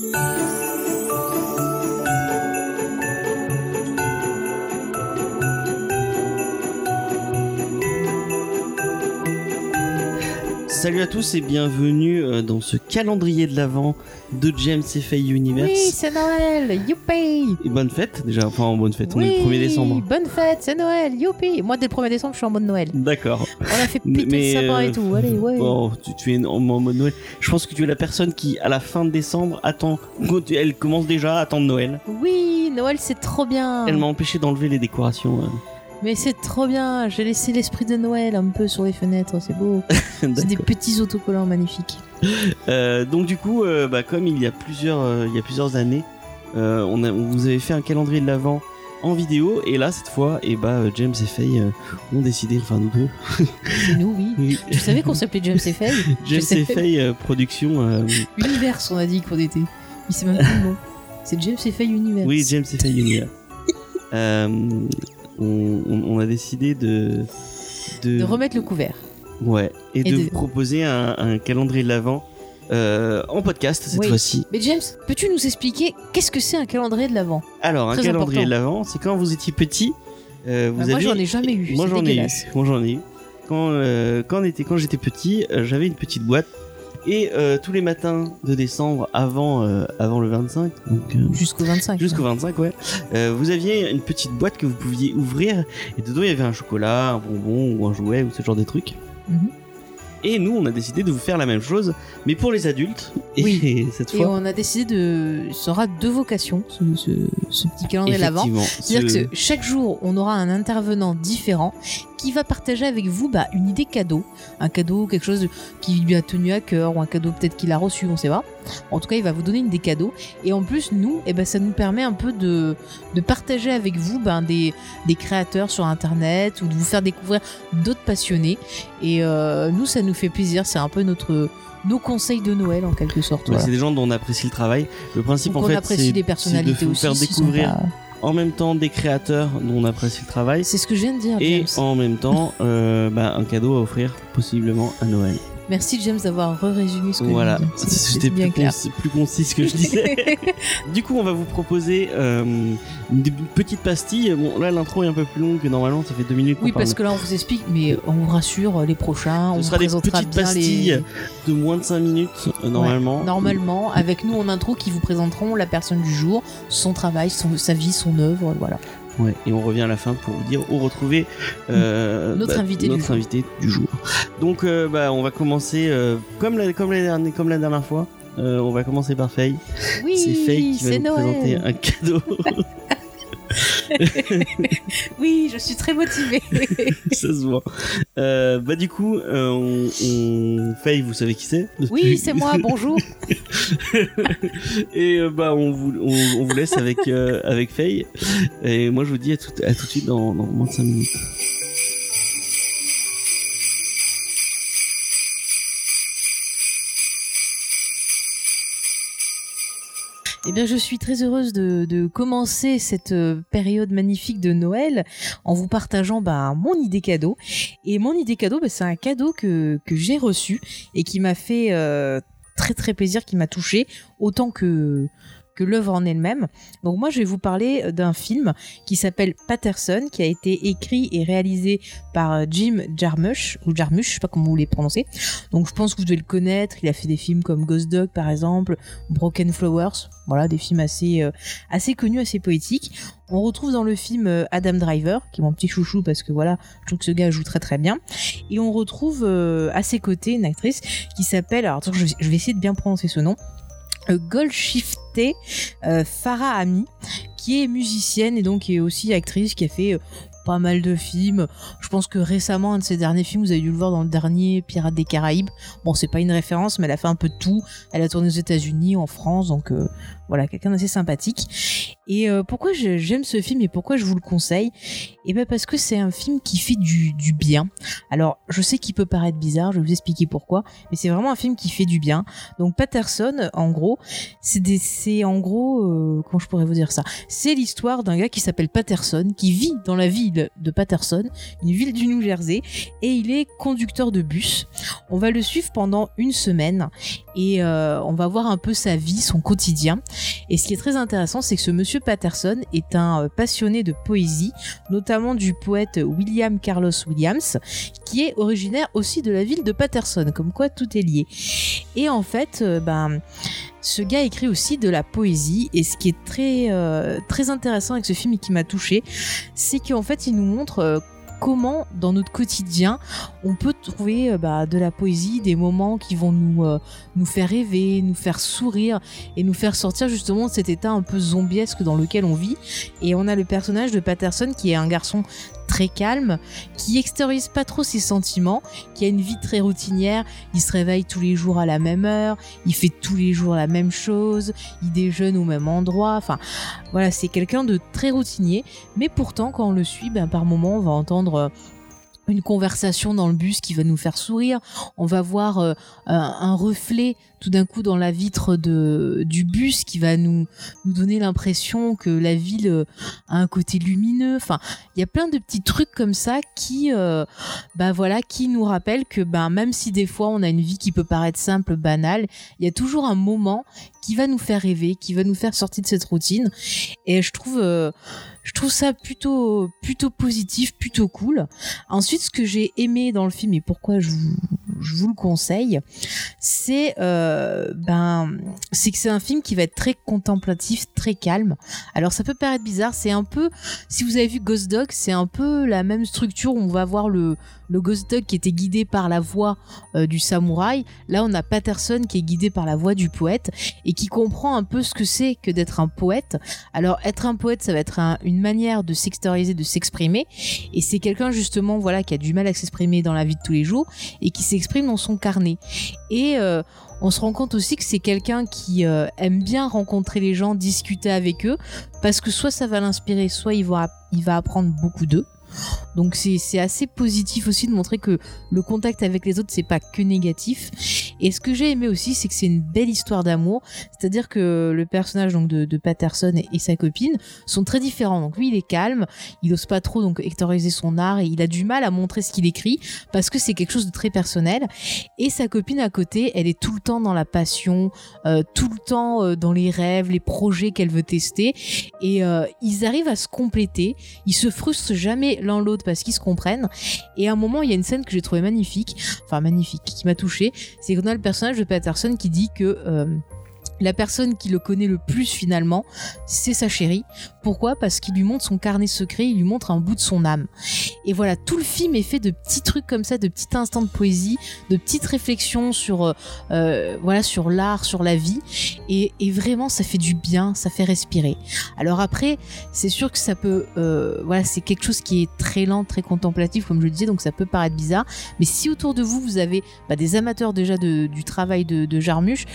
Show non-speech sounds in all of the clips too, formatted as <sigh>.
Música Salut à tous et bienvenue euh, dans ce calendrier de l'Avent de James et Faye Universe. Oui, c'est Noël, youpi Et bonne fête déjà, enfin bonne fête, on est le 1er décembre. bonne fête, c'est Noël, youpi Moi, dès le 1er décembre, je suis en mode Noël. D'accord. On a fait péter Mais, le sapin euh, et tout, allez, ouais. Bon, tu, tu es en, en mode Noël. Je pense que tu es la personne qui, à la fin de décembre, attend. Elle commence déjà à attendre Noël. Oui, Noël, c'est trop bien Elle m'a empêché d'enlever les décorations. euh. Mais c'est trop bien, j'ai laissé l'esprit de Noël un peu sur les fenêtres, c'est beau. <laughs> C'est des petits autocollants magnifiques. Euh, donc du coup, euh, bah, comme il y a plusieurs, euh, il y a plusieurs années, on, a, on vous avait fait un calendrier de l'Avent en vidéo et là cette fois, et bah euh, James et Faye ont décidé, enfin nous deux, C'est nous, oui. oui, Tu savais qu'on s'appelait James et Faye <laughs> James et Faye production, euh, Univers, on a dit qu'on était. Mais c'est même plus le mot. C'est James et Faye Univers. oui James et Faye Junior. <laughs> On, on- on a décidé de, De remettre le couvert. ouais, et, Et de, de- vous proposer un, un calendrier de l'Avent euh, en podcast cette Oui. fois-ci. Mais James, peux-tu nous expliquer qu'est-ce que c'est un calendrier de l'Avent? Alors un calendrier important. de l'Avent, c'est quand vous étiez petit. euh, vous Bah, Moi, j'en ai jamais eu. Moi j'en ai eu. Moi j'en ai eu. Quand euh, quand on était quand j'étais petit, j'avais une petite boîte et euh, tous les matins de décembre avant euh, avant le 25 donc euh, Jusqu'au 25. jusqu'au 25 ouais, euh, vous aviez une petite boîte que vous pouviez ouvrir et dedans il y avait un chocolat, un bonbon ou un jouet ou ce genre de trucs. Mhm. Et nous on a décidé de vous faire la même chose mais pour les adultes et Oui. <laughs> cette Et fois on a décidé de. Ça aura deux vocations, ce, ce- ce petit calendrier effectivement C'est-à-dire ce- que chaque jour, on aura un intervenant différent qui va partager avec vous bah, une idée cadeau. Un cadeau, quelque chose qui lui a tenu à cœur, ou un cadeau peut-être qu'il a reçu, on sait pas. En tout cas, il va vous donner une idée cadeau. Et en plus, nous, eh ben, ça nous permet un peu de, de partager avec vous ben, des, des créateurs sur Internet ou de vous faire découvrir d'autres passionnés. Et euh, nous, ça nous fait plaisir. C'est un peu notre nos conseils de Noël en quelque sorte. Ouais, voilà. C'est des gens dont on apprécie le travail. Le principe Donc en fait, c'est de vous faire découvrir en même temps des créateurs dont on apprécie le travail C'est ce que je viens de dire, et James. en même temps euh, bah, un cadeau à offrir possiblement à Noël. Merci James d'avoir résumé ce que Voilà, c'était plus, clair. concis- plus concis ce que je disais. <laughs> du coup, on va vous proposer euh, une petite pastille. Bon, là, l'intro est un peu plus longue que normalement, ça fait deux minutes. Oui, parle. parce que là, on vous explique, mais on vous rassure, les prochains, on ce vous sera des présentera petites bien pastilles les... de moins de 5 minutes euh, normalement. Ouais, normalement, avec nous en intro, qui vous présenteront la personne du jour, son travail, son- sa vie, son œuvre, voilà. Ouais, et on revient à la fin pour vous dire où retrouver euh, Notre invité du notre jour. invité du jour. Donc euh, bah on va commencer euh, comme la comme la dernière comme la dernière fois. Euh, on va commencer par Faye. Oui, c'est Faye qui va nous présenter un cadeau. <laughs> <laughs> Oui, je suis très motivée. <laughs> Ça se voit. Euh, bah du coup, euh, on, on... Faye, vous savez qui c'est? Oui, c'est moi, bonjour. <laughs> Et euh, bah on vous on, on vous laisse avec avec Faye. Et moi je vous dis à tout à tout de suite dans, dans moins de 5 minutes. Eh bien, je suis très heureuse de, commencer cette euh, période magnifique de Noël en vous partageant bah, mon idée cadeau. Et mon idée cadeau, bah, c'est un cadeau que, que j'ai reçu et qui m'a fait euh, très très plaisir, qui m'a touché autant que l'œuvre en elle-même. Donc moi je vais vous parler d'un film qui s'appelle Patterson qui a été écrit et réalisé par euh, Jim Jarmusch ou Jarmusch, je sais pas comment vous les prononcez. Donc je pense que vous devez le connaître, il a fait des films comme Ghost Dog par exemple, Broken Flowers, voilà des films assez euh, assez connus, assez poétiques. On retrouve dans le film euh, Adam Driver, qui est mon petit chouchou parce que voilà, je trouve que ce gars joue très très bien. Et on retrouve euh, à ses côtés une actrice qui s'appelle, alors je vais essayer de bien prononcer ce nom, euh, Golshifteh euh, Farah Ami, qui est musicienne et donc est aussi actrice, qui a fait euh, pas mal de films. Je pense que récemment, un de ses derniers films, vous avez dû le voir dans le dernier Pirates des Caraïbes. Bon, c'est pas une référence, mais elle a fait un peu de tout. Elle a tourné aux États-Unis, en France, donc euh, voilà, quelqu'un d'assez sympathique. Et euh, pourquoi j'aime ce film et pourquoi je vous le conseille? Eh ben parce que c'est un film qui fait du, bien. Alors, je sais qu'il peut paraître bizarre, je vais vous expliquer pourquoi, mais c'est vraiment un film qui fait du bien. Donc Patterson, en gros, c'est en gros, euh, comment je pourrais vous dire ça? C'est l'histoire d'un gars qui s'appelle Patterson, qui vit dans la de Patterson, une ville du New Jersey, et il est conducteur de bus. On va le suivre pendant une semaine, et euh, on va voir un peu sa vie, son quotidien. Et ce qui est très intéressant, c'est que ce monsieur Patterson est un euh, passionné de poésie, notamment du poète William Carlos Williams, qui est originaire aussi de la ville de Patterson, comme quoi tout est lié. Et en fait, euh, ben ce gars écrit aussi de la poésie et ce qui est très très intéressant avec ce film et qui m'a touché, c'est qu'en fait il nous montre comment dans notre quotidien on peut trouver euh, bah, de la poésie, des moments qui vont nous euh, nous faire rêver, nous faire sourire et nous faire sortir justement de cet état un peu zombiesque dans lequel on vit. Et on a le personnage de Patterson qui est un garçon très calme, qui extériorise pas trop ses sentiments, qui a une vie très routinière, il se réveille tous les jours à la même heure, il fait tous les jours la même chose, il déjeune au même endroit, enfin voilà, c'est quelqu'un de très routinier, mais pourtant quand on le suit, ben, par moment on va entendre euh, une conversation dans le bus qui va nous faire sourire, on va voir euh, un reflet tout d'un coup dans la vitre du bus qui va nous, donner l'impression que la ville euh, a un côté lumineux. Enfin, il y a plein de petits trucs comme ça qui, euh, bah voilà, qui nous rappellent que bah, même si des fois on a une vie qui peut paraître simple, banale, il y a toujours un moment qui va nous faire rêver, qui va nous faire sortir de cette routine. Et je trouve, euh, ça plutôt, plutôt positif, plutôt cool. Ensuite, ce que j'ai aimé dans le film et pourquoi je vous, je vous le conseille, c'est euh, ben, c'est que c'est un film qui va être très contemplatif, très calme. Alors ça peut paraître bizarre, c'est un peu, si vous avez vu Ghost Dog, c'est un peu la même structure. Où on va voir le le Ghost Dog qui était guidé par la voix euh, du samouraï. Là, on a Patterson qui est guidé par la voix du poète et qui comprend un peu ce que c'est que d'être un poète. Alors, être un poète, ça va être un- une manière de s'extérioriser, de s'exprimer. Et c'est quelqu'un justement, voilà, qui a du mal à s'exprimer dans la vie de tous les jours et qui s'exprime dans son carnet. Et euh, on se rend compte aussi que c'est quelqu'un qui euh, aime bien rencontrer les gens, discuter avec eux, parce que soit ça va l'inspirer, soit il va, il va apprendre beaucoup d'eux. Donc c'est assez positif aussi de montrer que le contact avec les autres c'est pas que négatif. Et ce que j'ai aimé aussi c'est que c'est une belle histoire d'amour, c'est-à-dire que le personnage donc de, Patterson et, sa copine sont très différents. Donc lui il est calme, il ose pas trop donc extérioriser son art et il a du mal à montrer ce qu'il écrit parce que c'est quelque chose de très personnel. Et sa copine à côté, elle est tout le temps dans la passion, euh, tout le temps euh, dans les rêves, les projets qu'elle veut tester. Et euh, ils arrivent à se compléter. Ils se frustrent jamais l'un l'autre parce qu'ils se comprennent. Et à un moment, il y a une scène que j'ai trouvé magnifique, enfin magnifique, qui m'a touchée. C'est qu'on a le personnage de Patterson qui dit que euh, la personne qui le connaît le plus finalement, c'est sa chérie. Pourquoi? Parce qu'il lui montre son carnet secret, il lui montre un bout de son âme. Et voilà, tout le film est fait de petits trucs comme ça, de petits instants de poésie, de petites réflexions sur, euh, euh, voilà, sur l'art, sur la vie. Et, vraiment, ça fait du bien, ça fait respirer. Alors après, c'est sûr que ça peut, euh, voilà, c'est quelque chose qui est très lent, très contemplatif, comme je le disais, donc ça peut paraître bizarre. Mais si autour de vous, vous avez bah, des amateurs déjà de, du travail de, de Jarmusch,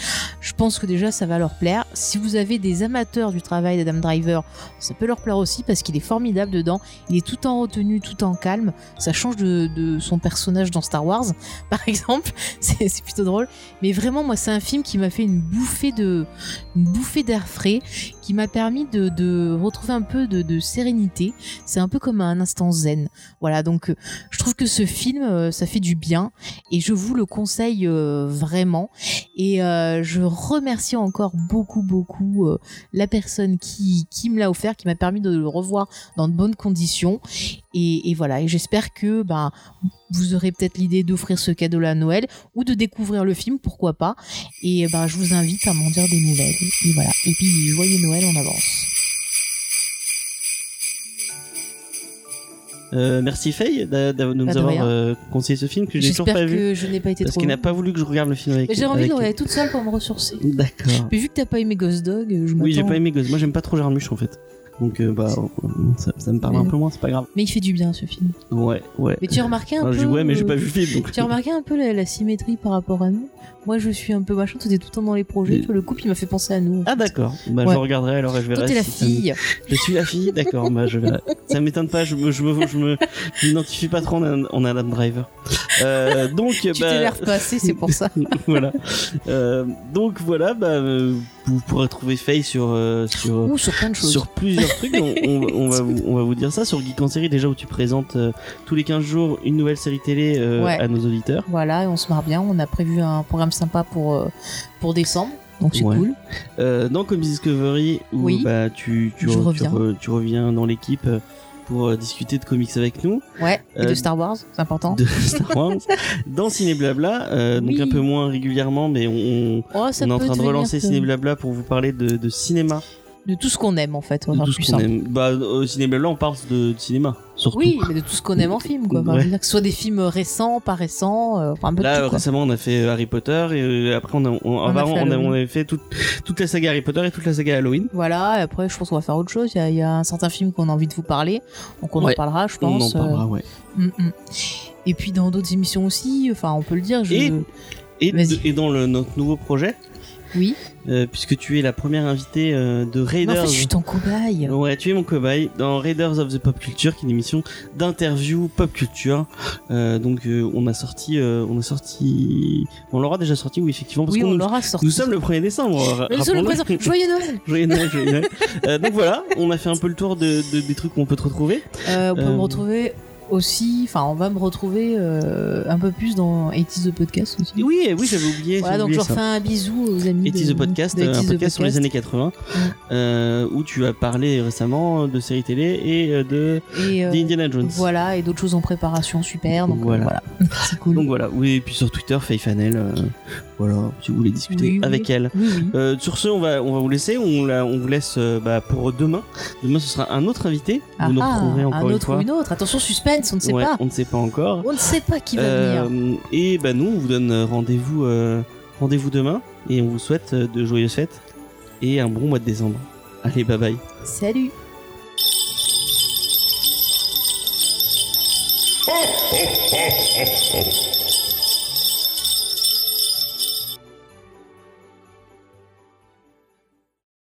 je pense que déjà ça va leur plaire. Si vous avez des amateurs du travail d'Adam Driver, ça peut leur plaire aussi parce qu'il est formidable dedans. Il est tout en retenue, tout en calme. Ça change de, de son personnage dans Star Wars, <laughs> par exemple. <laughs> C'est plutôt drôle. Mais vraiment, moi, c'est un film qui m'a fait une bouffée de, une bouffée d'air frais, qui m'a permis de, retrouver un peu de, sérénité. C'est un peu comme un instant zen. Voilà, donc euh, je trouve que ce film, euh, ça fait du bien et je vous le conseille euh, vraiment. Et je remercie encore beaucoup, beaucoup la personne qui me l'a offert, qui m'a permis de le revoir dans de bonnes conditions. Et, et voilà, et j'espère que ben, vous aurez peut-être l'idée d'offrir ce cadeau-là à Noël ou de découvrir le film, pourquoi pas. Et ben, je vous invite à m'en dire des nouvelles. Et voilà. Et puis, joyeux Noël en avance. Euh, merci Faye de nous de avoir euh, conseillé ce film que j'ai toujours pas vu. que je n'ai pas été Parce qu'il n'a pas voulu que je regarde le film avec J'ai envie avec de le regarder toute seule pour me ressourcer. D'accord. Mais vu que t'as pas aimé Ghost Dog, je Oui, j'ai pas aimé Ghost. Moi, j'aime pas trop Jarmusch en fait. Donc, euh, bah, euh, ça, ça me parle un peu moins, c'est pas grave. Mais il fait du bien ce film. Ouais, ouais. Mais tu as remarqué un Non, peu. je ouais, mais j'ai euh, pas vu le film. Donc... Tu as remarqué un peu la, la symétrie par rapport à nous? Moi, je suis un peu machin, toi t'es tout le temps dans les projets, le couple il m'a fait penser à nous. Ah d'accord. Bah, Ouais. je regarderai alors et je verrai. Toi t'es la si ça me- fille. Je suis la fille, d'accord. bah, je verrai. <laughs> Ça m'étonne pas. Je me, je me, je me, m'identifie pas trop en, Adam Driver. Euh, donc, Tu bah, t'énerves pas assez, c'est pour ça. <laughs> voilà. Euh, donc voilà, bah, euh, vous pourrez trouver Faye sur euh, sur sur plein de choses. sur plusieurs <laughs> trucs. On, on- on va vous, on va vous dire ça sur Geek en série déjà où tu présentes euh, tous les 15 jours une nouvelle série télé euh, Ouais. à nos auditeurs. Voilà, et on se marre bien. On a prévu un programme sympa pour, euh, pour décembre. Donc c'est Ouais. cool. Euh, dans Comics Discovery où Oui. bah tu tu, reviens. re- tu reviens dans l'équipe euh, pour euh, discuter de comics avec nous. Ouais, et Euh, de Star Wars, c'est important. de <laughs> Star Wars dans Ciné Blabla euh, donc un peu moins régulièrement mais on, Oh, on est en train de relancer que- Ciné Blabla pour vous parler de, de cinéma De tout ce qu'on aime en fait, de tout ce qu'on aime bah au Ciné Blabla on parle de, de cinéma surtout Oui, mais de tout ce qu'on aime en <laughs> film, quoi. Enfin, Ouais. Que ce soit des films récents, pas récents, euh, enfin un peu de Là tout, euh, récemment on a fait Harry Potter et euh, après on a, on, a avant, fait on, a- Halloween. on avait fait toute, toute la saga Harry Potter et toute la saga Halloween Voilà, et après je pense qu'on va faire autre chose. Il y a, il y a un certain film qu'on a envie de vous parler, donc on Ouais. en parlera, je on en pense. euh, parlera ouais mm, mm. Et puis dans d'autres émissions aussi, enfin on peut le dire. Je... Et- et, dans le, notre nouveau projet Oui. euh, puisque tu es la première invitée euh, de Mais en Raiders fait, je suis ton cobaye. Ouais, tu es mon cobaye dans Raiders of the Pop Culture, qui est une émission d'interview pop culture. Euh, donc, on a sorti, on a sorti, on l'aura déjà sorti, oui, effectivement, parce Oui, on nous, l'aura sorti. nous sommes le 1er décembre. Mais sur le présent. <laughs> Joyeux Noël Joyeux Noël, joyeux Noël, donc voilà, on a fait un peu le tour de, de- des trucs où on peut te retrouver. On peut me retrouver aussi, enfin on va me retrouver euh, un peu plus dans 80 the Podcast aussi. Oui, oui, j'avais oublié. Voilà, donc je oublié leur ça. fais un bisou aux amis. It is de- the podcast, de euh, un podcast sur les années 80, euh, où tu as parlé récemment de séries télé et de Et, euh, d'Indiana Jones. Voilà, et d'autres choses en préparation super. Donc Voilà. voilà, <laughs> c'est cool. Donc voilà, oui, et puis sur Twitter, Faye Fanel, voilà, si vous voulez discuter Oui, oui. avec elle. Oui, sur ce, on va, on va vous laisser. On, la- on vous laisse bah, pour demain. Demain, ce sera un autre invité. Ah, vous nous ah, retrouverez encore un une autre fois. ou une autre. Attention, on ne sait Ouais, pas. On ne sait pas encore. On ne sait pas qui va Euh, venir. et bah, nous, on vous donne rendez-vous euh, rendez-vous demain. Et on vous souhaite euh, de joyeuses fêtes et un bon mois de décembre. Allez, bye bye. Salut.